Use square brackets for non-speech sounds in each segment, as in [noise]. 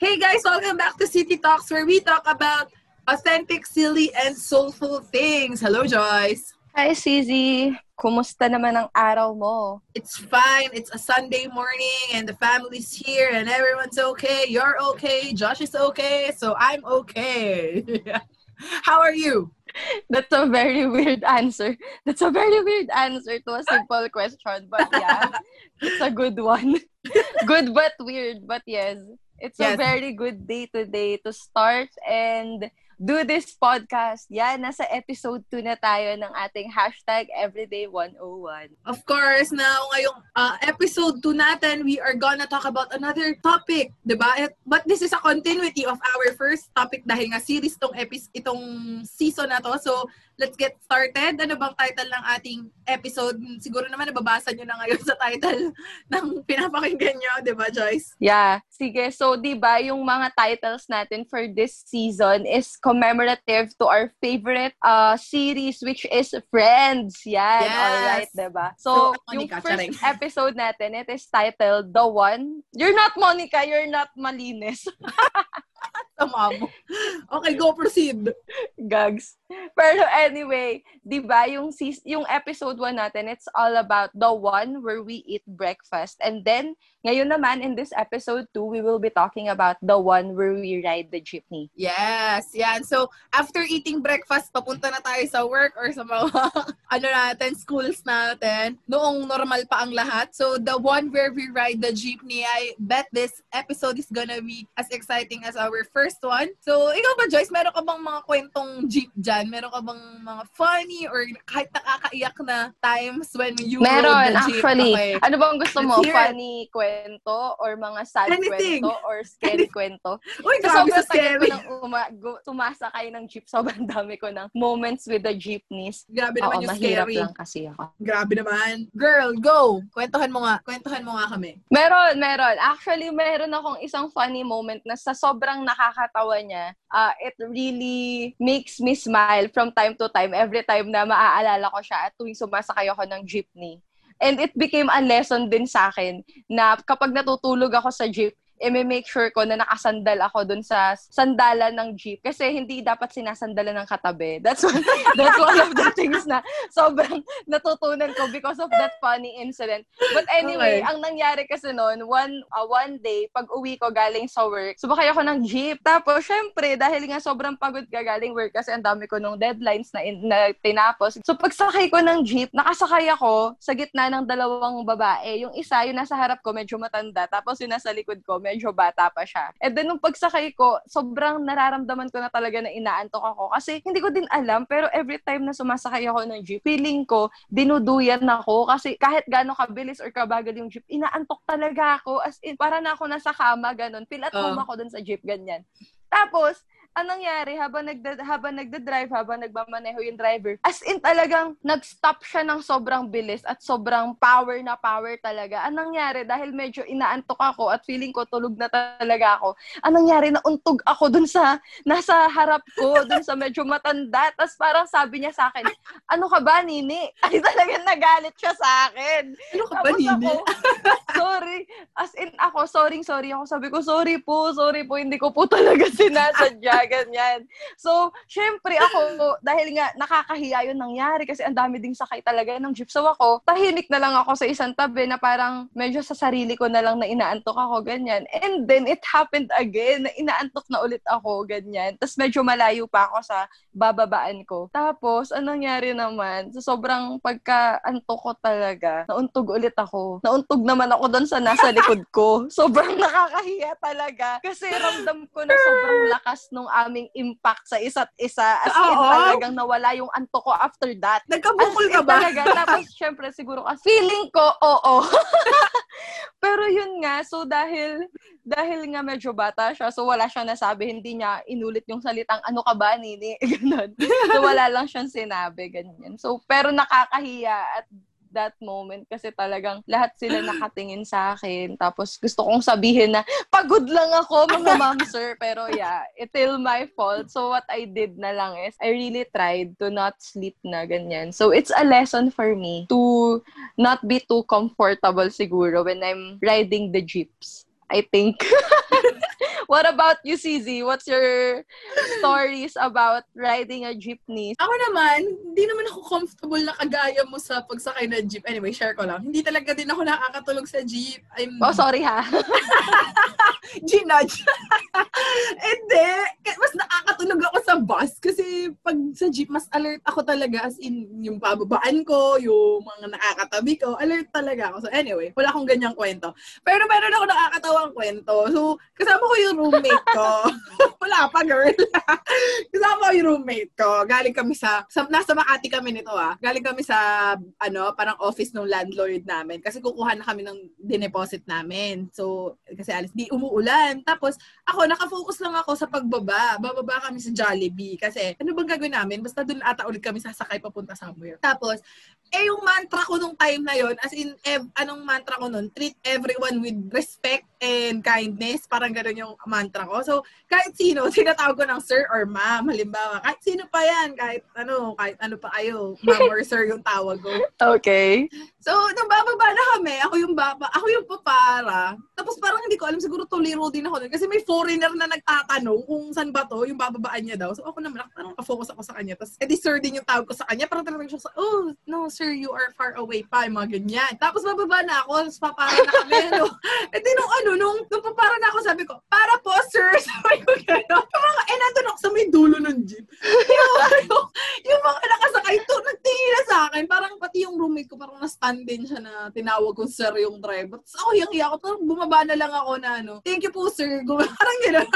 Hey guys, welcome back to City Talks where we talk about authentic, silly, and soulful things. Hello, Joyce. Hi, CZ. Kumusta naman ang araw mo? It's fine. It's a Sunday morning and the family's here and everyone's okay. You're okay. Josh is okay. So I'm okay. [laughs] How are you? That's a very weird answer. That's a very weird answer to a simple question. But yeah, it's a good one. [laughs] good but weird. But yes, it's yes. a very good day today to start and do this podcast. Yan, nasa episode 2 na tayo ng ating hashtag Everyday101. Of course, now ngayong uh, episode 2 natin, we are gonna talk about another topic, di ba? But this is a continuity of our first topic dahil nga series tong epi- itong season na to. So, let's get started. Ano bang title ng ating episode? Siguro naman nababasa nyo na ngayon [laughs] sa title ng pinapakinggan nyo, di ba, Joyce? Yeah. Sige. So, di ba, yung mga titles natin for this season is commemorative to our favorite uh, series, which is Friends. Yan. Yes. Alright, di ba? So, so yung first charing. [laughs] episode natin, it is titled The One. You're not Monica, you're not Malinis. [laughs] Tama mo. Okay, go proceed. Gags. Pero anyway, 'di ba, yung yung episode 1 natin, it's all about the one where we eat breakfast. And then ngayon naman in this episode 2, we will be talking about the one where we ride the jeepney. Yes, yan. So, after eating breakfast, papunta na tayo sa work or sa mga [laughs] ano natin, schools natin. Noong normal pa ang lahat. So, the one where we ride the jeepney, I bet this episode is gonna be as exciting as our first one. So, ikaw ba, Joyce, meron ka bang mga kwentong jeep dyan? Meron ka bang mga funny or kahit nakakaiyak na times when you meron, rode the jeep? Meron, actually. Okay. Ano bang gusto mo? Funny kwento? kwento or mga sad Anything. kwento or [laughs] scary kwento. Uy, grabe sa scary. Ko uma- gu- sumasakay ng jeep. Sobrang dami ko ng moments with the jeepneys. Grabe naman Oo, yung mahirap scary. lang kasi ako. Grabe naman. Girl, go! Kwentuhan mo nga. Kwentuhan mo nga kami. Meron, meron. Actually, meron akong isang funny moment na sa sobrang nakakatawa niya, uh, it really makes me smile from time to time every time na maaalala ko siya at tuwing sumasakay ako ng jeepney. And it became a lesson din sa akin na kapag natutulog ako sa jeep, i-make sure ko na nakasandal ako dun sa sandalan ng jeep. Kasi hindi dapat sinasandalan ng katabi. That's one, [laughs] that's one of the things na sobrang natutunan ko because of that funny incident. But anyway, okay. ang nangyari kasi noon, one, uh, one day, pag uwi ko galing sa work, sumakay ako ng jeep. Tapos, syempre, dahil nga sobrang pagod ka galing work kasi ang dami ko nung deadlines na, in, na tinapos. So, pag sakay ko ng jeep, nakasakay ako sa gitna ng dalawang babae. Yung isa, yung nasa harap ko, medyo matanda. Tapos, yung nasa likod ko, medyo bata pa siya. And then, nung pagsakay ko, sobrang nararamdaman ko na talaga na inaantok ako. Kasi hindi ko din alam, pero every time na sumasakay ako ng jeep, feeling ko, dinuduyan ako. Kasi kahit gano'ng kabilis or kabagal yung jeep, inaantok talaga ako. As in, para na ako nasa kama, ganun. Feel at home uh. ako dun sa jeep, ganyan. Tapos, anong nangyari habang nagda habang nagda-drive, habang nagmamaneho yung driver, as in talagang nag-stop siya ng sobrang bilis at sobrang power na power talaga. Anong nangyari dahil medyo inaantok ako at feeling ko tulog na talaga ako. Anong nangyari na untog ako dun sa nasa harap ko, dun sa medyo matanda. Tapos parang sabi niya sa akin, ano ka ba, Nini? [laughs] Ay talagang nagalit siya sa akin. Ano ka ba, Nini? Ako, [laughs] sorry. As in ako, sorry, sorry ako. Sabi ko, sorry po, sorry po, hindi ko po talaga [laughs] sinasadya [laughs] ganyan. So, syempre ako, dahil nga nakakahiya yun nangyari kasi ang dami ding sakay talaga ng jeep. So ako, tahimik na lang ako sa isang tabi na parang medyo sa sarili ko na lang na inaantok ako, ganyan. And then, it happened again na inaantok na ulit ako, ganyan. Tapos medyo malayo pa ako sa bababaan ko. Tapos, anong nangyari naman? So, sobrang pagka-antok ko talaga, nauntog ulit ako. Nauntog naman ako doon sa nasa [laughs] likod ko. Sobrang nakakahiya talaga. Kasi ramdam ko na sobrang lakas nung aming impact sa isa't isa. As in, talagang nawala yung anto ko after that. Nagkabukol ka ba? Talaga. [laughs] Tapos, syempre, siguro, feeling ko, oo. [laughs] Pero yun nga, so dahil, dahil nga medyo bata siya, so wala siyang nasabi, hindi niya inulit yung salitang, ano ka ba, Nini? [laughs] Ganon. So [laughs] wala lang siyang sinabi, ganyan. So, pero nakakahiya at that moment kasi talagang lahat sila nakatingin sa akin. Tapos gusto kong sabihin na pagod lang ako mga ma'am [laughs] sir. Pero yeah, it's still my fault. So what I did na lang is I really tried to not sleep na ganyan. So it's a lesson for me to not be too comfortable siguro when I'm riding the jeeps. I think. What about you, CZ? What's your stories about riding a jeepney? Ako naman, hindi naman ako comfortable na kagaya mo sa pagsakay ng jeep. Anyway, share ko lang. Hindi talaga din ako nakakatulog sa jeep. I'm... Oh, sorry ha. [laughs] Ginudge. [laughs] Hindi. Mas nakakatulog ako sa bus kasi pag sa jeep, mas alert ako talaga as in yung pababaan ko, yung mga nakakatabi ko, alert talaga ako. So anyway, wala akong ganyang kwento. Pero meron ako nakakatawang kwento. So, kasama ko yung roommate ko. [laughs] wala pa, girl. [laughs] kasama ko yung roommate ko. Galing kami sa, sa, nasa Makati kami nito ah. Galing kami sa, ano, parang office ng landlord namin. Kasi kukuha na kami ng dineposit namin. So, kasi alis, di umuulan. Tapos, ako, nakafocus lang ako sa pagbaba. Bababa kami sa Jollibee. Kasi, ano bang gagawin namin? Basta doon ata ulit kami sasakay papunta somewhere. Tapos, eh yung mantra ko nung time na yon as in, ev- anong mantra ko nun? Treat everyone with respect and kindness. Parang gano'n yung mantra ko. So, kahit sino, [laughs] tinatawag ko ng sir or ma'am. Halimbawa, kahit sino pa yan, kahit ano, kahit ano pa kayo, ma'am or sir yung tawag ko. [laughs] Okay. So, nung bababa na kami, ako yung baba, ako yung papara. Tapos parang hindi ko alam, siguro tuliro din ako nun. Kasi may foreigner na nagtatanong kung saan ba to, yung bababaan niya daw. So, ako naman, parang nakafocus ako sa kanya. Tapos, edi sir din yung tawag ko sa kanya. Parang talagang siya sa, oh, no, sir, you are far away pa, yung mga ganyan. Tapos bababa na ako, tapos papara na kami. [laughs] no? E di nung ano, nung, nung papara na ako, sabi ko, para po, sir. [laughs] Sabi ko gano'n. Mga, eh, nandun ako sa may dulo ng jeep. yung, yung, yung mga nakasakay to, nagtingin na sa akin. Parang pati yung roommate ko, parang na-stand din siya na tinawag ko sir yung driver. Tapos ako, hiyang-hiya ako. Parang bumaba na lang ako na ano, thank you po, sir. [laughs] Parang gano'n.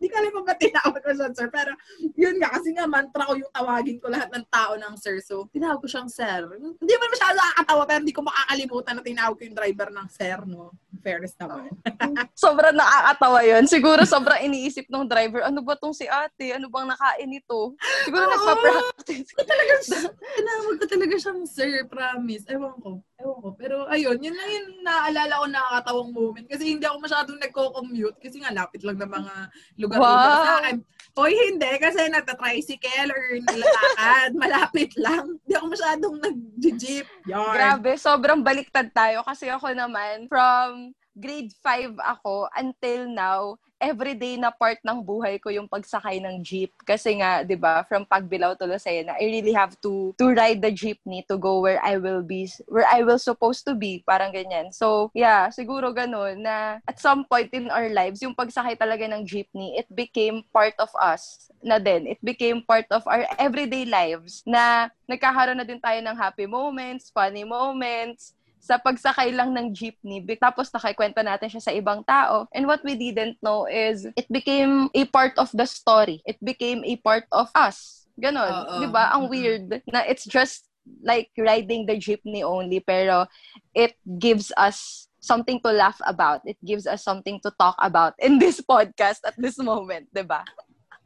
Hindi ko alam kung ba't tinawag ko siya, sir. Pero, yun nga, kasi nga, mantra ko yung tawagin ko lahat ng tao ng sir. So, tinawag ko siyang sir. Hindi man masyado nakakatawa, pero hindi ko makakalimutan na tinawag ko yung driver ng sir, no? Fairness naman. [laughs] Sobrang nakakatawa yun. Siguro sobrang iniisip ng driver, ano ba tong si ate? Ano bang nakain ito? Siguro Oo. nagpa-practice. talaga, [laughs] tinawag ko talaga siyang sir, promise. Ewan ko. Ewan ko. Pero ayun, yun lang yung naaalala ko nakakatawang moment. Kasi hindi ako masyadong nagko-commute. Kasi nga, lapit lang ng mga lugar Wow. sa akin. Hoy, hindi. Kasi nagta-tricycle or nilalakad. [laughs] Malapit lang. Hindi ako masyadong nag-jeep. Yarn. Grabe, sobrang baliktad tayo kasi ako naman from grade 5 ako until now, everyday na part ng buhay ko yung pagsakay ng jeep. Kasi nga, 'di ba, from Pagbilao to Lucena, I really have to to ride the jeepney to go where I will be where I will supposed to be, parang ganyan. So, yeah, siguro ganun na at some point in our lives, yung pagsakay talaga ng jeepney, it became part of us na din. It became part of our everyday lives na nagkakaroon na din tayo ng happy moments, funny moments, sa pagsakay lang ng jeepney. Tapos nakikwento natin siya sa ibang tao. And what we didn't know is it became a part of the story. It became a part of us. Ganon. Oo. Di ba? Mhm. Ang weird na it's just like riding the jeepney only pero it gives us something to laugh about. It gives us something to talk about in this [laughs] podcast at this moment, di ba?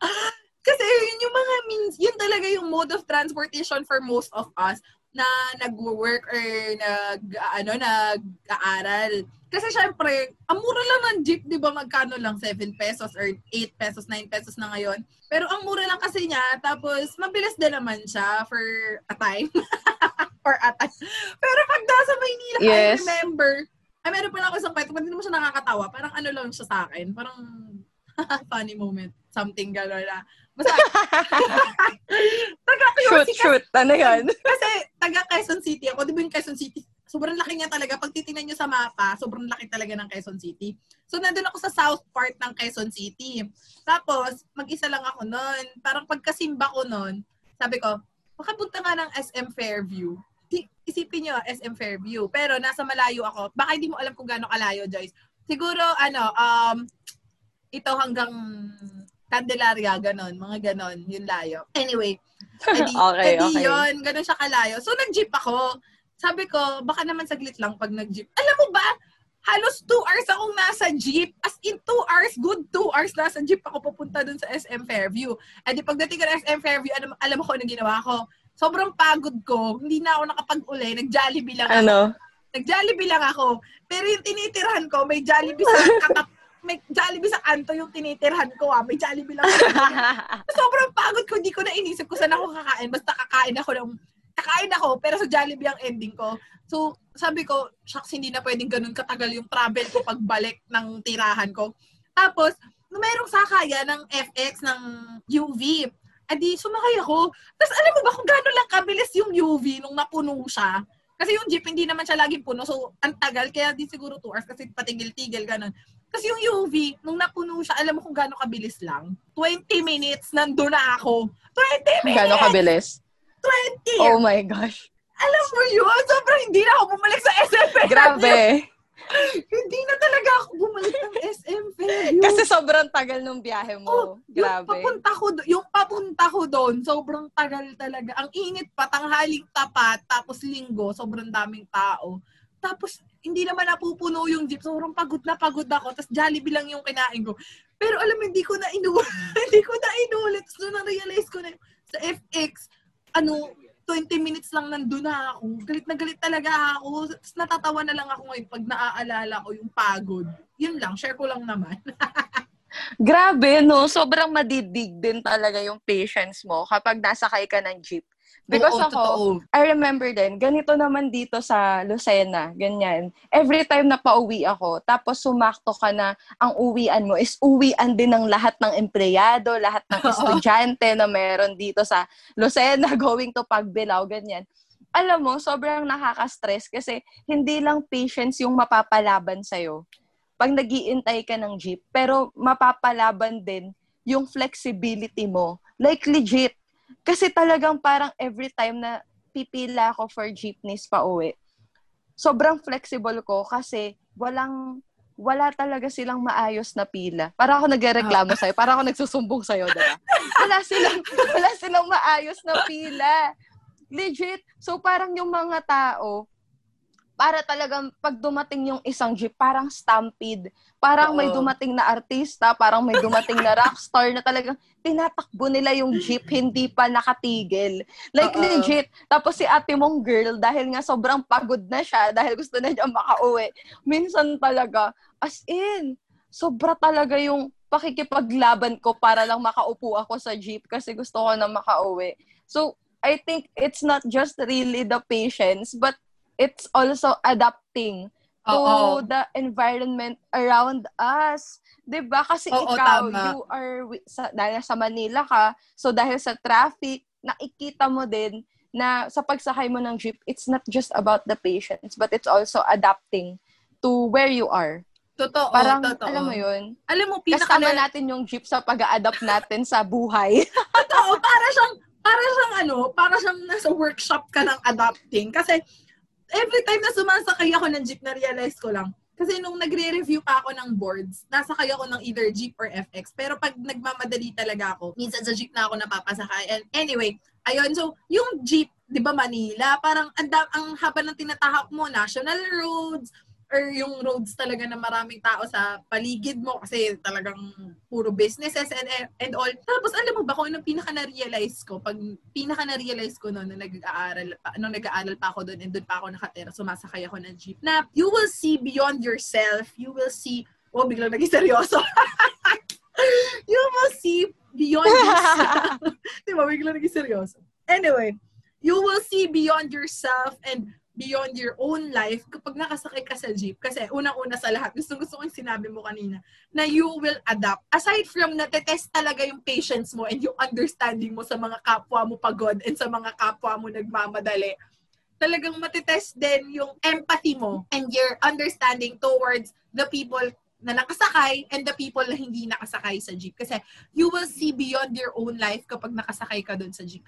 [laughs] Kasi yun yung mga means, yun talaga yung mode of transportation for most of us na nag-work or nag, ano, nag-aaral. Kasi syempre, ang mura lang ng jeep, di ba magkano lang? 7 pesos or 8 pesos, 9 pesos na ngayon. Pero ang mura lang kasi niya, tapos mabilis din naman siya for a time. [laughs] for a time. Pero pag nasa Maynila, I Yes. remember, ay meron pa lang ako isang kwento, hindi mo siya nakakatawa? Parang ano lang siya sa akin, parang [laughs] funny moment. Something gano'n na. Basta, [laughs] taga Shoot, shoot. Ano yan? [laughs] kasi taga Quezon City ako. Di ba yung Quezon City? Sobrang laki niya talaga. Pag titingnan nyo sa mapa, sobrang laki talaga ng Quezon City. So, nandun ako sa south part ng Quezon City. Tapos, mag-isa lang ako noon. Parang pagkasimba ko noon, sabi ko, baka punta nga ng SM Fairview. Isipin nyo, SM Fairview. Pero nasa malayo ako. Baka hindi mo alam kung gaano kalayo, Joyce. Siguro, ano, um, ito hanggang Candelaria, ganon, mga ganon, yung layo. Anyway, [laughs] edi, Okay, edi okay. yun, ganon siya kalayo. So, nag-jeep ako. Sabi ko, baka naman saglit lang pag nag-jeep. Alam mo ba, halos 2 hours akong nasa jeep. As in 2 hours, good 2 hours nasa jeep ako pupunta dun sa SM Fairview. Edi pagdating ko ng SM Fairview, alam, alam ko anong ginawa ko. Sobrang pagod ko. Hindi na ako nakapag-uli. Nag-Jollibee lang ako. Ano? Nag-Jollibee lang ako. Pero yung tinitirhan ko, may Jollibee sa [laughs] katap may Jollibee sa kanto yung tinitirhan ko ah. May Jollibee lang. [laughs] Sobrang pagod ko. Hindi ko na inisip kung saan ako kakain. Basta kakain ako ng kakain ako, pero sa Jollibee ang ending ko. So, sabi ko, shucks, hindi na pwedeng ganun katagal yung travel ko pagbalik ng tirahan ko. Tapos, merong sakaya ng FX ng UV, adi sumakay ako. Tapos alam mo ba kung gaano lang kabilis yung UV nung napuno siya? Kasi yung jeep, hindi naman siya laging puno. So, ang tagal. Kaya di siguro 2 hours kasi patigil-tigil, ganun. Kasi yung UV, nung napuno siya, alam mo kung gaano kabilis lang? 20 minutes, nandun na ako. 20 minutes! Gaano kabilis? 20! Oh my gosh. Alam mo yun, sobrang hindi na ako bumalik sa SM. Grabe. Hindi na talaga ako bumalik ng SM Fairview. Kasi sobrang tagal ng biyahe mo. Oh, Grabe. Yung papunta ko, yung papunta ko doon, sobrang tagal talaga. Ang init pa, tanghaling tapat, tapos linggo, sobrang daming tao. Tapos, hindi naman napupuno yung jeep. Sobrang pagod na pagod ako. Tapos, Jollibee lang yung kinain ko. Pero alam mo, hindi ko na inulit. [laughs] hindi ko na inulit. So, na-realize ko na sa FX, ano, 20 minutes lang nandun na ako. Galit na galit talaga ako. Tapos natatawa na lang ako ngayon pag naaalala ko yung pagod. Yun lang, share ko lang naman. [laughs] Grabe, no? Sobrang madidig din talaga yung patience mo kapag nasakay ka ng jeep. Because Oo, ako, totoo. I remember din, ganito naman dito sa Lucena, ganyan. Every time na pauwi ako, tapos sumakto ka na ang uwian mo is uwian din ng lahat ng empleyado, lahat ng [laughs] Oo. estudyante na meron dito sa Lucena [laughs] going to Pagbilao, ganyan. Alam mo, sobrang nakaka-stress kasi hindi lang patience yung mapapalaban sa'yo pag nagiintay ka ng jeep, pero mapapalaban din yung flexibility mo. Like legit, kasi talagang parang every time na pipila ako for jeepneys pa uwi, sobrang flexible ko kasi walang wala talaga silang maayos na pila. Para ako nagrereklamo sa'yo, para ako nagsusumbong sa'yo, diba? Wala silang, wala silang maayos na pila. Legit. So parang yung mga tao, para talagang pag dumating yung isang jeep, parang stampede. Parang may Oo. dumating na artista, parang may dumating na rockstar na talagang tinatakbo nila yung jeep, hindi pa nakatigil. Like Oo. legit. Tapos si ate mong girl, dahil nga sobrang pagod na siya, dahil gusto na niya makauwi, minsan talaga, as in, sobra talaga yung pakikipaglaban ko para lang makaupo ako sa jeep kasi gusto ko na makauwi. So, I think it's not just really the patience, but it's also adapting to Oo. the environment around us. 'Di ba? Kasi Oo, ikaw, tama. you are, sa, dahil sa Manila ka, so dahil sa traffic, nakikita mo din na sa pagsakay mo ng jeep, it's not just about the patience, but it's also adapting to where you are. Totoo, Parang, totoo. alam mo yun, Alam mo, pinaka kasama natin yung jeep sa pag-a-adapt natin sa buhay. [laughs] Totoo, para siyang, para siyang ano, para siyang nasa workshop ka ng adapting. Kasi, every time na sumasakay ako ng jeep, na-realize ko lang, kasi nung nagre-review pa ako ng boards, nasakay ako ng either jeep or FX. Pero pag nagmamadali talaga ako, minsan sa jeep na ako napapasakay. And anyway, ayun, so yung jeep, di ba Manila, parang ang, ang haba ng tinatahak mo, national roads, or yung roads talaga na maraming tao sa paligid mo kasi talagang puro businesses and and all. Tapos alam mo ba kung anong pinaka na-realize ko pag pinaka na-realize ko noon na nag-aaral pa, nung nag-aaral pa ako doon and doon pa ako nakatira, sumasakay ako ng jeep na you will see beyond yourself, you will see Oh, biglang naging seryoso. [laughs] you will see beyond yourself. [laughs] Di ba? Biglang naging seryoso. Anyway, you will see beyond yourself and beyond your own life kapag nakasakay ka sa jeep. Kasi unang-una sa lahat, gusto gusto ko yung sinabi mo kanina, na you will adapt. Aside from natetest talaga yung patience mo and yung understanding mo sa mga kapwa mo pagod and sa mga kapwa mo nagmamadali, talagang matitest din yung empathy mo and your understanding towards the people na nakasakay and the people na hindi nakasakay sa jeep. Kasi you will see beyond your own life kapag nakasakay ka doon sa jeep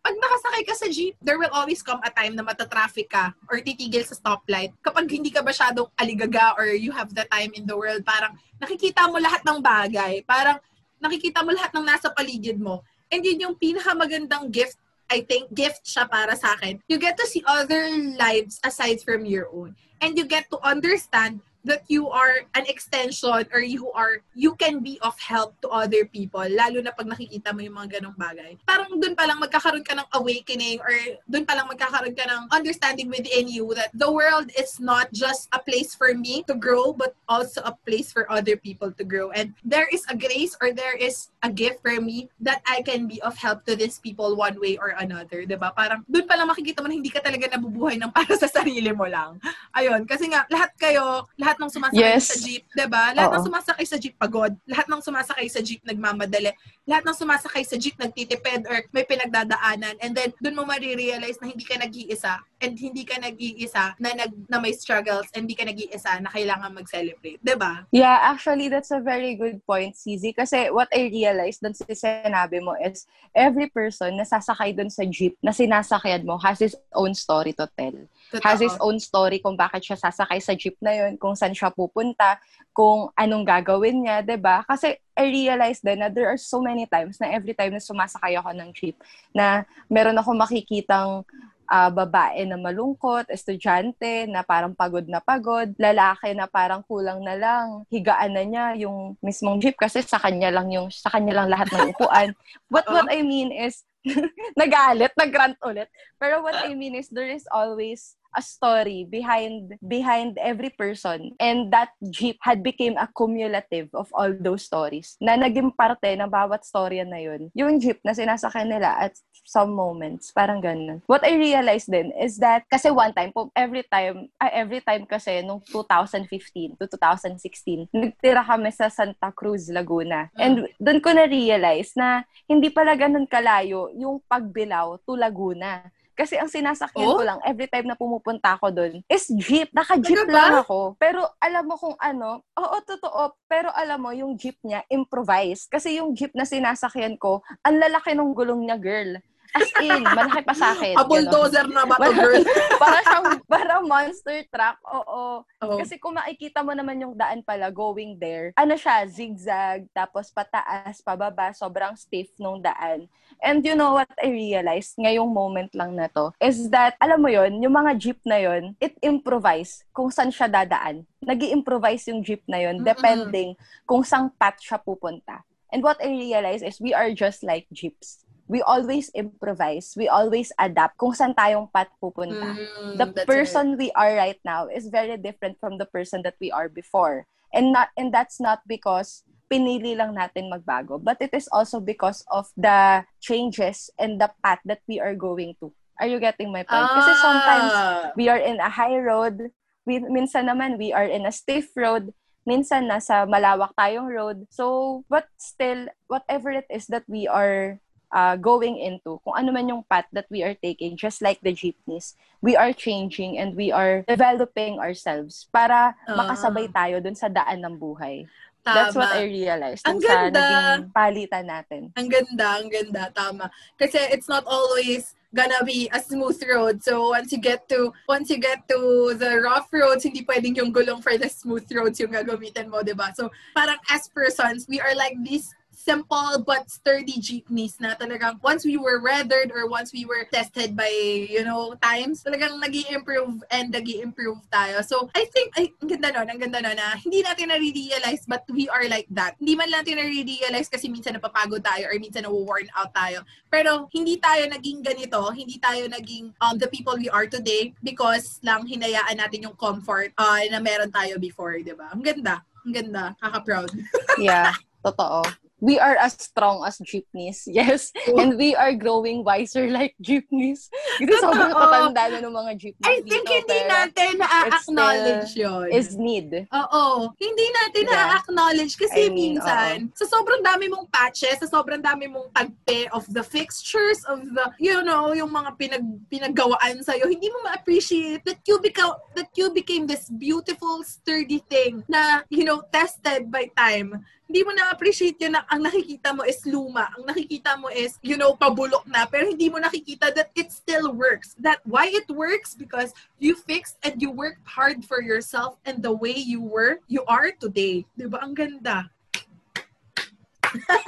pag nakasakay ka sa jeep, there will always come a time na matatraffic ka or titigil sa stoplight. Kapag hindi ka masyadong aligaga or you have the time in the world, parang nakikita mo lahat ng bagay. Parang nakikita mo lahat ng nasa paligid mo. And yun yung pinakamagandang gift I think gift siya para sa akin. You get to see other lives aside from your own. And you get to understand that you are an extension or you are you can be of help to other people lalo na pag nakikita mo yung mga ganong bagay. Parang doon pa lang magkakaroon ka ng awakening or doon pa lang magkakaroon ka ng understanding within you that the world is not just a place for me to grow but also a place for other people to grow. And there is a grace or there is a gift for me that I can be of help to these people one way or another 'di ba parang doon pa lang makikita mo na hindi ka talaga nabubuhay ng para sa sarili mo lang ayun kasi nga lahat kayo lahat Lahat ng sumasakay Yes. sa jeep, ba? Lahat ng Oo. sumasakay sa jeep pagod. Lahat ng sumasakay sa jeep nagmamadali. Lahat ng sumasakay sa jeep nagtitipid or may pinagdadaanan. And then doon mo marirealize na hindi ka nag-iisa and hindi ka nag-iisa na nag na may struggles and hindi ka nag-iisa na kailangan mag-celebrate, 'di ba? Yeah, actually, that's a very good point, CZ. Kasi what I realized dun sa sinabi mo is every person na sasakay dun sa jeep na sinasakyan mo has his own story to tell. Totoo. Has his own story kung bakit siya sasakay sa jeep na yun, kung saan siya pupunta, kung anong gagawin niya, 'di ba? Kasi I realized din na there are so many times na every time na sumasakay ako ng jeep na meron ako makikitang ah, babae na malungkot, estudyante na parang pagod na pagod, lalaki na parang kulang na lang, higaan na niya yung mismong jeep kasi sa kanya lang yung sa kanya lang lahat ng upuan. [laughs] But what I mean is [laughs] nagalit, nagrant ulit. Pero what I mean is there is always a story behind behind every person. And that jeep had became a cumulative of all those stories. Na naging parte ng bawat storya na yun. Yung jeep na sinasakyan nila at some moments parang ganun. What I realized then is that kasi one time po every time ah, every time kasi nung 2015 to 2016 nagtira kami sa Santa Cruz Laguna. And doon ko na realize na hindi pala ganun kalayo yung pagbilaw to Laguna kasi ang sinasakyan Oh? ko lang every time na pumupunta ako doon is jeep. Naka-jeep ba? lang ako. Pero alam mo kung ano, oo, totoo. Pero alam mo, yung jeep niya, improvised. Kasi yung jeep na sinasakyan ko, ang lalaki ng gulong niya, girl. As in, malaki pa sa akin. A bulldozer na ba to, girl? [laughs] para siyang, para monster truck. Oo. Oh. Kasi kung makikita mo naman yung daan pala going there, ano siya, zigzag, tapos pataas, pababa, sobrang stiff nung daan. And you know what I realized ngayong moment lang na to, is that, alam mo yon yung mga jeep na yon it improvise kung saan siya dadaan. nag improvise yung jeep na yon Mm-mm. depending kung saan path siya pupunta. And what I realized is we are just like jeeps. We always improvise. We always adapt kung saan tayong path pupunta Mm, the person we are right now is very different from the person that we are before. And not and that's not because pinili lang natin magbago, but it is also because of the changes and the path that we are going to. Are you getting my point? Kasi sometimes Ah. we are in a high road, we, minsan naman we are in a stiff road, minsan nasa malawak tayong road. So, but still, whatever it is that we are uh, going into, kung ano man yung path that we are taking, just like the jeepneys, we are changing and we are developing ourselves para Ah. makasabay tayo dun sa daan ng buhay. Tama. That's what I realized Ang sa ganda. naging palitan natin. Ang ganda, ang ganda, tama. Kasi it's not always gonna be a smooth road. So once you get to once you get to the rough roads, hindi pwedeng yung gulong for the smooth roads yung gagamitin mo, 'di ba? So parang as persons, we are like these simple but sturdy jeepneys na talagang once we were weathered or once we were tested by, you know, times, talagang nag improve and nag improve tayo. So, I think, ay, ang ganda nun, ang ganda nun na hindi natin na-realize but we are like that. Hindi man natin na-realize kasi minsan napapagod tayo or minsan na-worn out tayo. Pero hindi tayo naging ganito, hindi tayo naging um, the people we are today because lang hinayaan natin yung comfort uh, na meron tayo before, di ba? Ang ganda. Ang ganda. Kaka-proud. Yeah, totoo. We are as strong as jeepneys. [laughs] Yes. And we are growing wiser [laughs] like jeepneys. Kasi sobrang tatanda na ng mga jeepneys I think dito, hindi natin na-acknowledge yun. is need. Oo. Hindi natin Yeah. na-acknowledge kasi I mean, minsan, sa sobrang dami mong patches, sa sobrang dami mong tagpe of the fixtures, of the, you know, yung mga pinag, pinaggawaan sa'yo, hindi mo ma-appreciate that you become, that you became this beautiful, sturdy thing na, you know, tested by time. Hindi mo na-appreciate yun na ang nakikita mo is luma. Ang nakikita mo is, you know, pabulok na. Pero hindi mo nakikita that it still works. That why it works? Because you fixed and you worked hard for yourself and the way you were, you are today. Di ba? Ang ganda.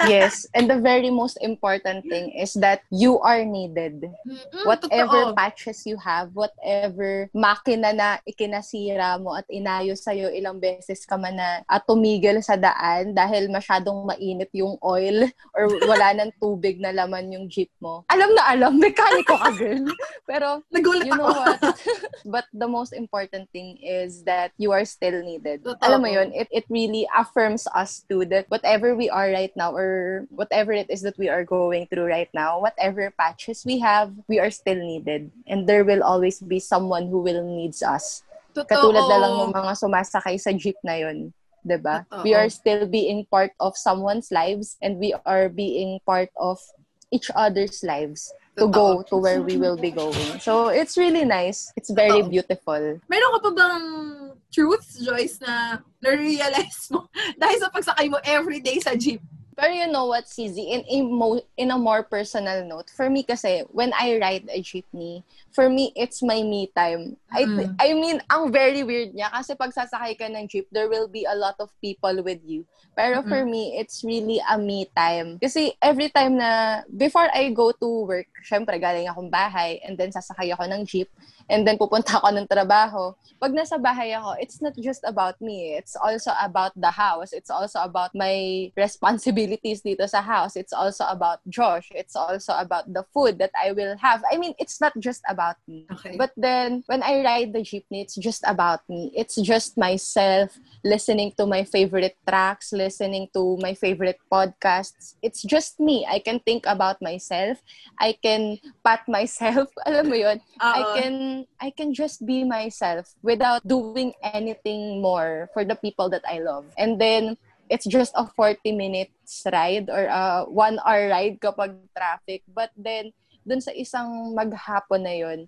Yes. And the very most important thing is that you are needed. Mm-mm, Whatever totoo. patches you have, whatever makina na ikinasira mo at inayos sa'yo ilang beses ka man na at tumigil sa daan dahil masyadong mainit yung oil or wala ng tubig na laman yung jeep mo. Alam na alam, mekaniko ka, girl. [laughs] Pero Nagulat you know ako. what? [laughs] But the most important thing is that you are still needed. Totoo. Alam mo yun, it, it really affirms us too that whatever we are right now or whatever it is that we are going through right now, whatever patches we have, we are still needed. And there will always be someone who will needs us Totoo. Katulad na lang ng mga sumasakay sa jeep na yun. 'di ba? We are still being part of someone's lives and we are being part of each other's lives to go to where we will be going. So, it's really nice. It's very beautiful. Meron ka pa bang truths, Joyce, na na-realize mo [laughs] dahil sa pagsakay mo everyday sa jeep? Pero you know what, CZ, in a, mo- in a more personal note, for me kasi, when I ride a jeepney, for me, it's my me time. I, mm. I mean, ang very weird niya kasi pag sasakay ka ng jeep, there will be a lot of people with you. Pero mm-hmm. for me, it's really a me time. Kasi every time na, before I go to work, syempre galing akong bahay, and then sasakay ako ng jeep, and then pupunta ako ng trabaho. Pag nasa bahay ako, it's not just about me. It's also about the house. It's also about my responsibilities dito sa house. It's also about Josh. It's also about the food that I will have. I mean, it's not just about me. Okay. But then, when I ride the jeepney, it's just about me. It's just myself listening to my favorite tracks, listening to my favorite podcasts. It's just me. I can think about myself. I can pat [laughs] myself. Alam mo yun? Uh-oh. I can I can just be myself without doing anything more for the people that I love. And then it's just a 40 minutes ride or a 1 hour ride kapag traffic. But then dun sa isang maghapon na yun,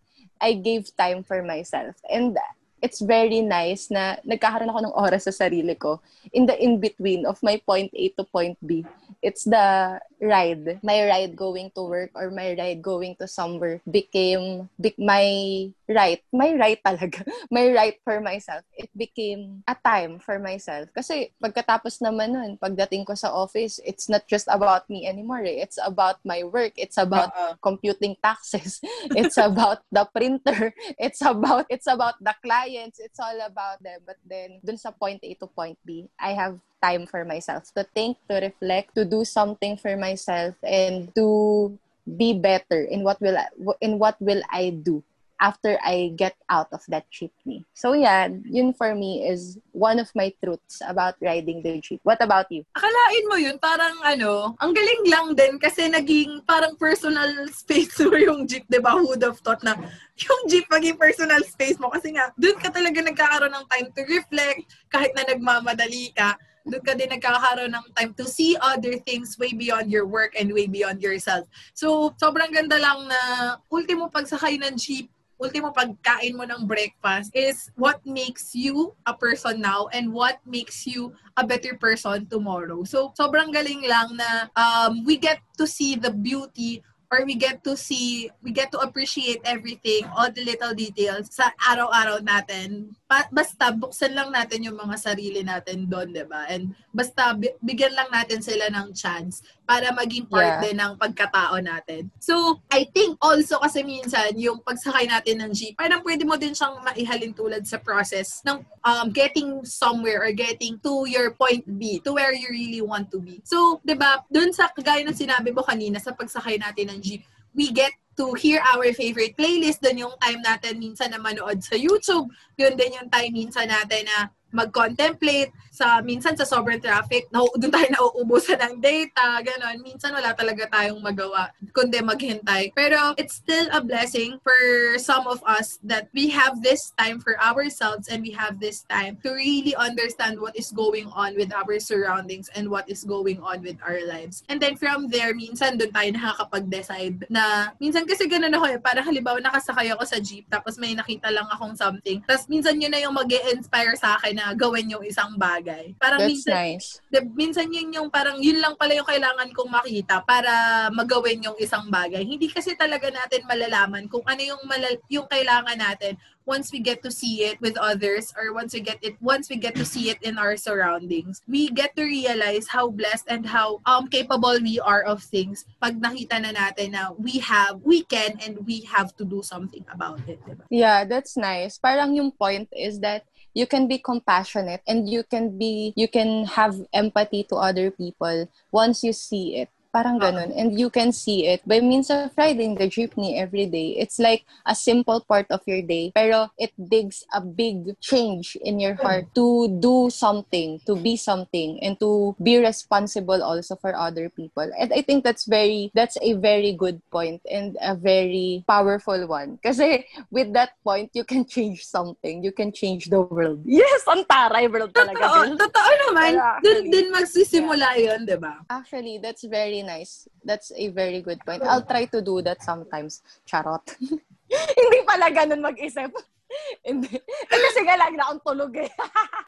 I gave time for myself. And it's very nice na nagkakaroon ako ng oras sa sarili ko in the in-between of my point A to point B. It's the ride. My ride going to work or my ride going to somewhere became be- my right. My right talaga. [laughs] my right for myself. It became a time for myself. Kasi pagkatapos naman nun, pagdating ko sa office, it's not just about me anymore. Eh. It's about my work. It's about uh-uh. computing taxes. [laughs] it's about the printer. [laughs] It's about it's about the client clients, it's all about them. But then, dun sa point A to point B, I have time for myself to think, to reflect, to do something for myself, and to be better in what will I, in what will I do after I get out of that jeepney. So yeah, yun for me is one of my truths about riding the jeep. What about you? Akalain mo yun, parang ano, ang galing lang din kasi naging parang personal space [laughs] mo yung jeep, di ba? Who would have thought na yung jeep maging personal space mo kasi nga, doon ka talaga nagkakaroon ng time to reflect kahit na nagmamadali ka doon ka din nagkakaroon ng time to see other things way beyond your work and way beyond yourself. So, sobrang ganda lang na ultimo pagsakay ng jeep, ultimo pagkain mo ng breakfast is what makes you a person now and what makes you a better person tomorrow. So, sobrang galing lang na um, we get to see the beauty or we get to see, we get to appreciate everything, all the little details sa araw-araw natin. Pa- basta buksan lang natin yung mga sarili natin doon, di ba? And basta bigyan lang natin sila ng chance para maging part yeah. din ng pagkatao natin. So, I think also kasi minsan yung pagsakay natin ng jeep, parang pwede mo din siyang maihalin tulad sa process ng um, getting somewhere or getting to your point B, to where you really want to be. So, 'di ba, doon sa kagaya ng sinabi mo kanina sa pagsakay natin ng jeep, we get to hear our favorite playlist. Doon yung time natin minsan na manood sa YouTube. Yun din yung time minsan natin na mag-contemplate sa minsan sa sobrang traffic, na, doon tayo nauubusan ng data, ganon. Minsan wala talaga tayong magawa kundi maghintay. Pero it's still a blessing for some of us that we have this time for ourselves and we have this time to really understand what is going on with our surroundings and what is going on with our lives. And then from there, minsan doon tayo nakakapag-decide na, minsan kasi ganun ako eh, parang halimbawa nakasakay ako sa jeep, tapos may nakita lang akong something, tapos minsan yun na yung mag inspire sa akin na gawin yung isang bagay. Parang That's minsan, nice. De, minsan yun yung parang yun lang pala yung kailangan kong makita para magawin yung isang bagay. Hindi kasi talaga natin malalaman kung ano yung malal- yung kailangan natin once we get to see it with others or once we get it once we get to see it in our surroundings we get to realize how blessed and how um capable we are of things pag nakita na natin na we have we can and we have to do something about it diba? yeah that's nice parang yung point is that you can be compassionate and you can be you can have empathy to other people once you see it Parang ah. ganun. And you can see it by means of riding the jeepney every day. It's like a simple part of your day, pero it digs a big change in your hmm. heart to do something, to be something, and to be responsible also for other people. And I think that's very, that's a very good point and a very powerful one. Kasi with that point, you can change something. You can change the world. [laughs] Yes, ang taray world talaga. Totoo, totoo naman. Dun, dun magsisimula yeah. yun, di ba? Actually, that's very nice. That's a very good point. I'll try to do that sometimes. Charot. [laughs] Hindi pala ganun mag-isip. [laughs] Hindi. Eh, kasi nga lagi na akong tulog eh.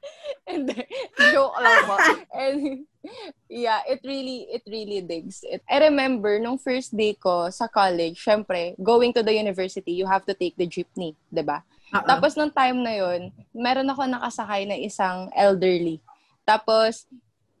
[laughs] Hindi. Joke lang po. And, yeah, it really, it really digs it. I remember, nung first day ko sa college, syempre, going to the university, you have to take the jeepney, di ba? Uh-uh. Tapos nung time na yon meron ako nakasakay na isang elderly. Tapos,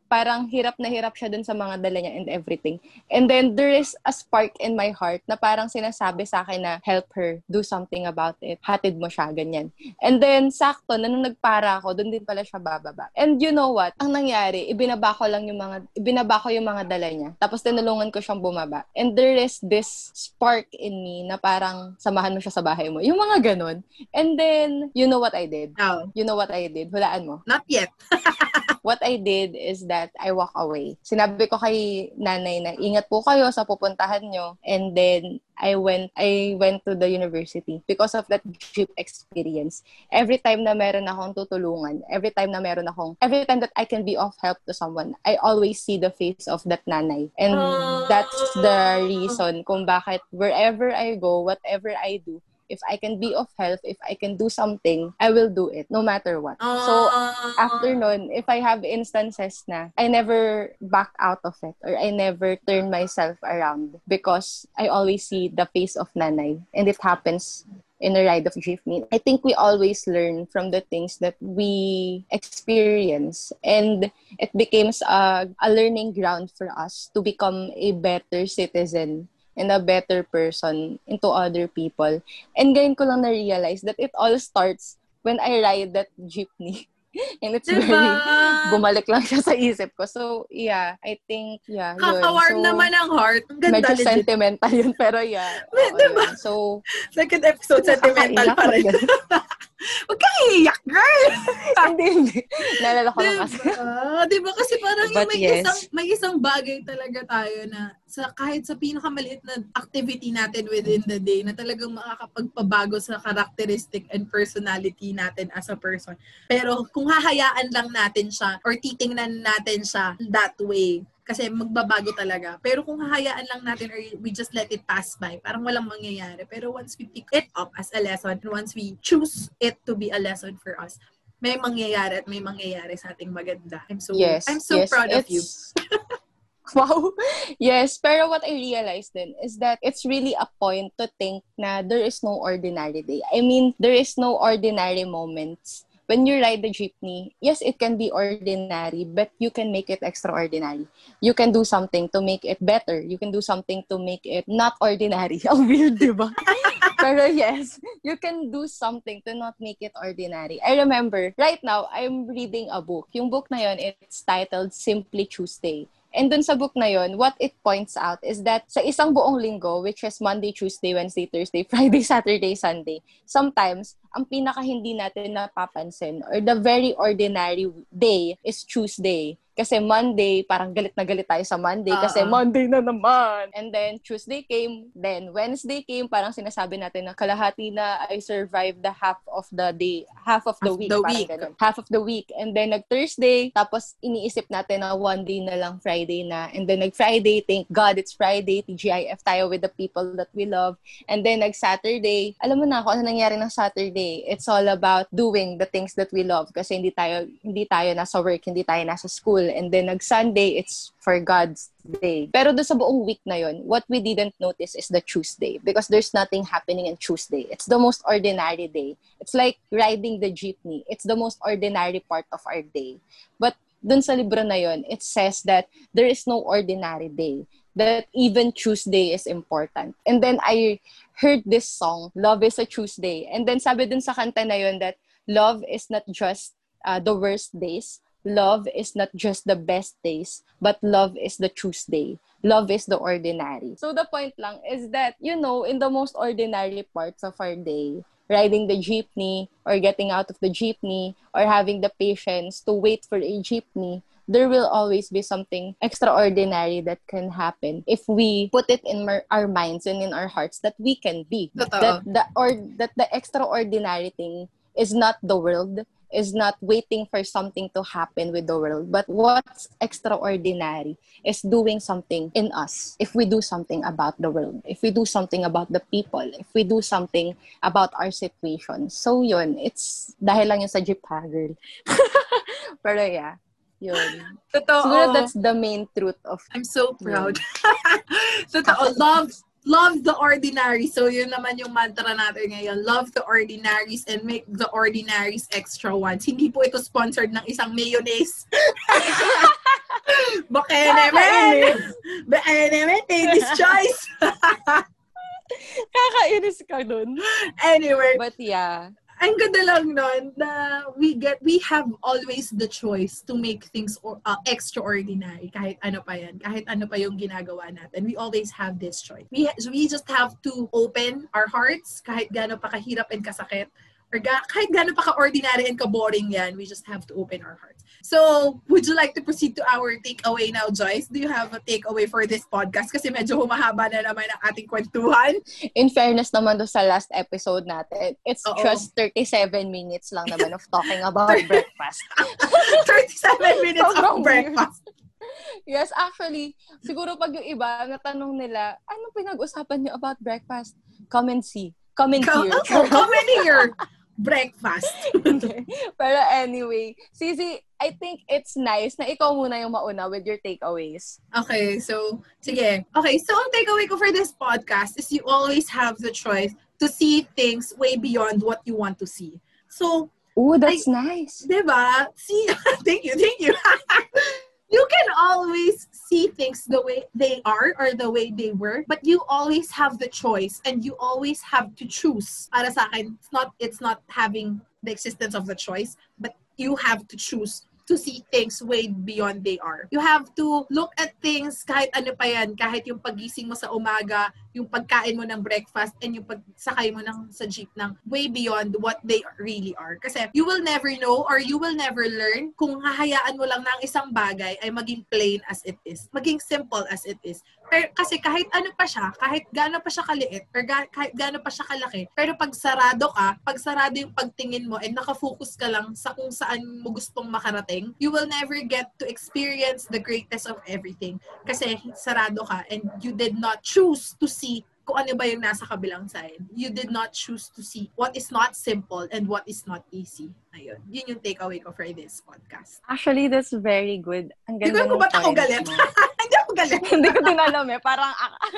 parang hirap na hirap siya dun sa mga dala niya and everything. And then there is a spark in my heart na parang sinasabi sa akin na help her, do something about it. Hatid mo siya, ganyan. And then sakto, na nung nagpara ako, dun din pala siya bababa. And you know what? Ang nangyari, ibinaba ko lang yung mga, ibinaba ko yung mga dala niya. Tapos tinulungan ko siyang bumaba. And there is this spark in me na parang samahan mo siya sa bahay mo. Yung mga ganun. And then, you know what I did? Oh. You know what I did? Hulaan mo. Not yet. [laughs] what I did is that I walk away. Sinabi ko kay nanay na ingat po kayo sa pupuntahan nyo. And then I went I went to the university because of that jeep experience. Every time na meron akong tutulungan, every time na meron akong every time that I can be of help to someone, I always see the face of that nanay. And that's the reason kung bakit wherever I go, whatever I do, if I can be of help, if I can do something, I will do it no matter what. Uh, so after nun, if I have instances na I never back out of it or I never turn myself around because I always see the face of nanay and it happens in a ride of jeepney. I think we always learn from the things that we experience and it becomes a, a learning ground for us to become a better citizen and a better person into other people. And ngayon ko lang na-realize that it all starts when I ride that jeepney. [laughs] And it's diba? very, bumalik lang siya sa isip ko. So, yeah, I think, yeah, yun. Kaka-warm so, naman ang heart. Ang ganda, medyo legit. sentimental yun, pero yeah. Oo, diba? Yun. So, second episode, sentimental pa rin. [laughs] Huwag kang iiyak, girl! [laughs] hindi, hindi. Naalala ko diba? lang kasi. diba? Kasi parang But may, yes. isang, may isang bagay talaga tayo na sa kahit sa pinakamaliit na activity natin within the day na talagang makakapagpabago sa characteristic and personality natin as a person. Pero kung hahayaan lang natin siya or titingnan natin siya that way, kasi magbabago talaga. Pero kung hahayaan lang natin or we just let it pass by, parang walang mangyayari. Pero once we pick it up as a lesson, once we choose it to be a lesson for us, may mangyayari at may mangyayari sa ating maganda. I'm so yes, I'm so yes, proud of you. [laughs] [laughs] wow. Yes, pero what I realized then is that it's really a point to think na there is no ordinary day. I mean, there is no ordinary moments when you ride the jeepney, yes, it can be ordinary, but you can make it extraordinary. You can do something to make it better. You can do something to make it not ordinary. [laughs] Ang weird, di ba? Pero yes, you can do something to not make it ordinary. I remember, right now, I'm reading a book. Yung book na yon, it's titled Simply Tuesday. And dun sa book na yon, what it points out is that sa isang buong linggo, which is Monday, Tuesday, Wednesday, Thursday, [laughs] Friday, Saturday, Sunday, sometimes, ang pinaka hindi natin napapansin or the very ordinary day is Tuesday. Kasi Monday, parang galit na galit tayo sa Monday uh-huh. kasi Monday na naman. And then Tuesday came, then Wednesday came, parang sinasabi natin na kalahati na I survived the half of the day, half of the half week. The week. Ganun. Half of the week. And then nag-Thursday, tapos iniisip natin na one day na lang Friday na. And then nag-Friday, thank God it's Friday, TGIF tayo with the people that we love. And then nag-Saturday, alam mo na kung ano nangyari ng Saturday. It's all about doing the things that we love kasi hindi tayo hindi tayo nasa work, hindi tayo nasa school and then nag-Sunday, it's for God's day. Pero do sa buong week na yon, what we didn't notice is the Tuesday because there's nothing happening in Tuesday. It's the most ordinary day. It's like riding the jeepney. It's the most ordinary part of our day. But dun sa libro na yon, it says that there is no ordinary day that even Tuesday is important. And then I heard this song, Love is a Tuesday. And then sabi dun sa kanta na yon that love is not just uh, the worst days, love is not just the best days, but love is the Tuesday. Love is the ordinary. So the point lang is that, you know, in the most ordinary parts of our day, riding the jeepney or getting out of the jeepney or having the patience to wait for a jeepney, there will always be something extraordinary that can happen if we put it in our, our minds and in our hearts that we can be. That the or that the extraordinary thing is not the world, is not waiting for something to happen with the world, but what's extraordinary is doing something in us. If we do something about the world, if we do something about the people, if we do something about our situation. So yun, it's dahil lang yun sa jeep ha, girl. [laughs] Pero yeah, yun. Totoo. Siguro that's the main truth of I'm so proud. [laughs] Totoo. Love love the ordinary. So, yun naman yung mantra natin ngayon. Love the ordinaries and make the ordinaries extra ones. Hindi po ito sponsored ng isang mayonnaise. [laughs] Baka naman! Baka naman, ladies choice! [laughs] Kakainis ka dun. Anyway. But yeah ang ganda lang nun na we get we have always the choice to make things or, uh, extraordinary kahit ano pa yan kahit ano pa yung ginagawa natin. We always have this choice. We we just have to open our hearts kahit gaano pa kahirap and kasakit or ga- kahit gaano pa ka-ordinary and ka-boring yan we just have to open our hearts So, would you like to proceed to our takeaway now, Joyce? Do you have a takeaway for this podcast? Kasi medyo humahaba na naman ang ating kwentuhan. In fairness naman do sa last episode natin, it's Oo. just 37 minutes lang naman of talking about [laughs] breakfast. [laughs] 37 [laughs] minutes of breakfast. Yes, actually, siguro pag yung iba, natanong nila, ano pinag-usapan niyo about breakfast? Come and see. Come and hear. Oh, come and hear breakfast. [laughs] Pero anyway, Sisi, I think it's nice na ikaw muna yung mauna with your takeaways. Okay, so, sige. Okay, so ang takeaway ko for this podcast is you always have the choice to see things way beyond what you want to see. So, Oh, that's I, nice. Diba? See, [laughs] thank you, thank you. [laughs] you can always see things the way they are or the way they were but you always have the choice and you always have to choose para sa akin it's not it's not having the existence of the choice but you have to choose to see things way beyond they are. You have to look at things kahit ano pa yan, kahit yung pagising mo sa umaga, yung pagkain mo ng breakfast, and yung pagsakay mo ng, sa jeep ng way beyond what they really are. Kasi you will never know or you will never learn kung hahayaan mo lang na ang isang bagay ay maging plain as it is. Maging simple as it is. Pero, kasi kahit ano pa siya, kahit gaano pa siya kaliit, or ga, kahit gaano pa siya kalaki, pero pag sarado ka, pag sarado yung pagtingin mo and nakafocus ka lang sa kung saan mo gustong makarating, you will never get to experience the greatest of everything. Kasi sarado ka and you did not choose to see kung ano ba yung nasa kabilang side. You did not choose to see what is not simple and what is not easy. Ayun. Yun yung takeaway ko for this podcast. Actually, that's very good. Ang ganda Hindi ko ba't ako galit? [laughs] Hindi ako galit. [laughs] Hindi ko din alam eh. Parang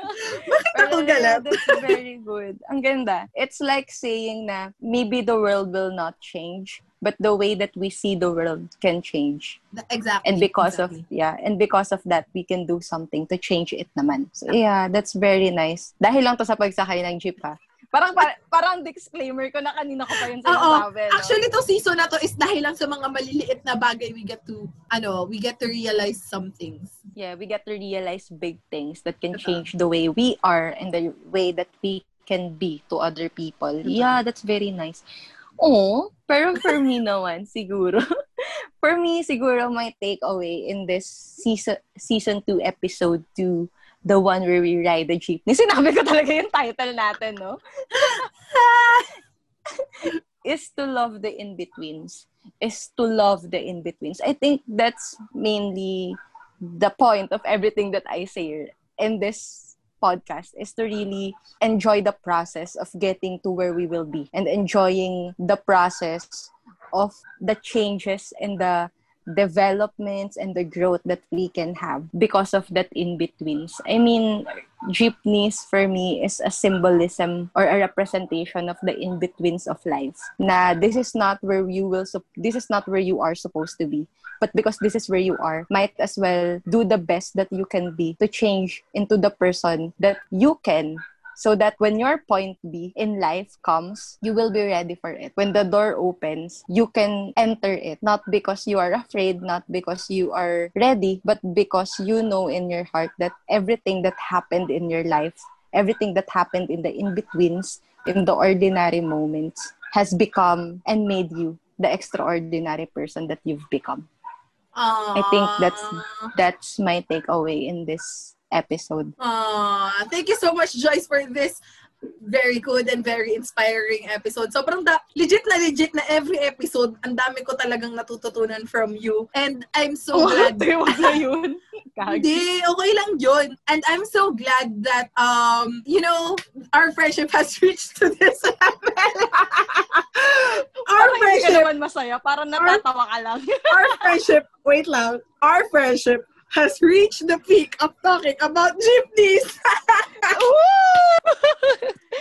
[laughs] Bakit ako galit? That's very good. Ang ganda. It's like saying na maybe the world will not change, but the way that we see the world can change. Exactly. And because exactly. of yeah, and because of that we can do something to change it naman. So yeah, that's very nice. Dahil lang to sa pagsakay ng jeep ha. Parang par- parang disclaimer ko na kanina ko pa yun sa sabi. No? Actually, to season na to is dahil lang sa mga maliliit na bagay we get to, ano, we get to realize some things. Yeah, we get to realize big things that can change the way we are and the way that we can be to other people. Yeah, that's very nice. Oh, pero for me naman, siguro. [laughs] for me, siguro my takeaway in this season season 2 episode 2, the one where we ride the jeepney. Sinabi ko talaga yung title natin, no? [laughs] is to love the in-betweens. Is to love the in-betweens. I think that's mainly the point of everything that I say in this podcast is to really enjoy the process of getting to where we will be and enjoying the process of the changes and the developments and the growth that we can have because of that in betweens. I mean, jeepneys for me is a symbolism or a representation of the in betweens of life. Na this is not where you will this is not where you are supposed to be. But because this is where you are, might as well do the best that you can be to change into the person that you can so that when your point B in life comes, you will be ready for it. When the door opens, you can enter it, not because you are afraid, not because you are ready, but because you know in your heart that everything that happened in your life, everything that happened in the in-betweens, in the ordinary moments, has become and made you the extraordinary person that you've become. Aww. I think that's that's my takeaway in this episode. Aww. Thank you so much, Joyce, for this very good and very inspiring episode. Sobrang da, legit na legit na every episode, ang dami ko talagang natututunan from you. And I'm so Oh, glad. Wag na yun. [laughs] Hindi, okay lang yun. And I'm so glad that, um, you know, our friendship has [laughs] reached to this level. [laughs] our Parang hindi ka friendship, naman masaya. Parang natatawa ka lang. our friendship, wait lang, our friendship has reached the peak of talking about jeepneys.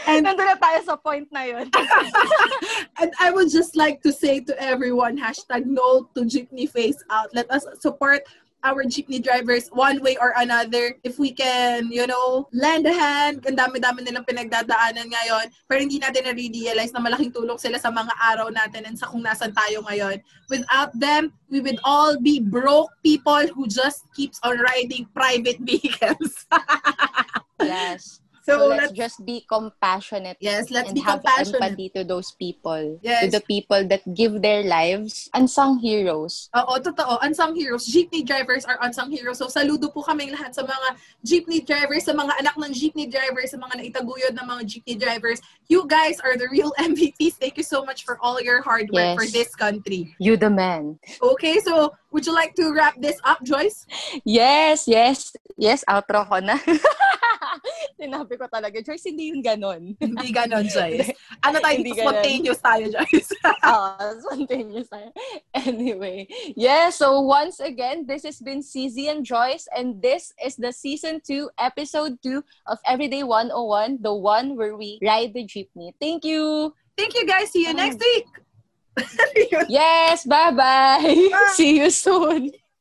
And nandun na tayo sa point na yun. [laughs] and I would just like to say to everyone, hashtag no to jeepney face out. Let us support our jeepney drivers one way or another. If we can, you know, lend a hand, ang dami-dami nilang pinagdadaanan ngayon, pero hindi natin na-realize na malaking tulong sila sa mga araw natin and sa kung nasan tayo ngayon. Without them, we would all be broke people who just keeps on riding private vehicles. [laughs] yes. So, So, let's let's, just be compassionate yes, let's and be have compassionate. empathy to those people. Yes. To the people that give their lives. Unsung heroes. Oo, totoo. Unsung heroes. Jeepney drivers are unsung heroes. So, saludo po kaming lahat sa mga jeepney drivers, sa mga anak ng jeepney drivers, sa mga naitaguyod ng mga jeepney drivers. You guys are the real [laughs] MVPs. Thank you so much for all your hard work Yes. for this country. You the man. Okay, so would you like to wrap this up, Joyce? Yes, yes. Yes, outro ko na. [laughs] Sinabi ko talaga, Joyce, hindi yun ganon. Hindi ganon, Joyce. [laughs] Ano tayo Hindi. Spontaneous tayo, Joyce. [laughs] uh, spontaneous tayo. Anyway, yeah, so once again, this has been CZ and Joyce, and this is the season 2, episode 2 of Everyday 101, the one where we ride the jeepney. Thank you. Thank you, guys. See you next week. Yes, bye-bye. Bye. See you soon.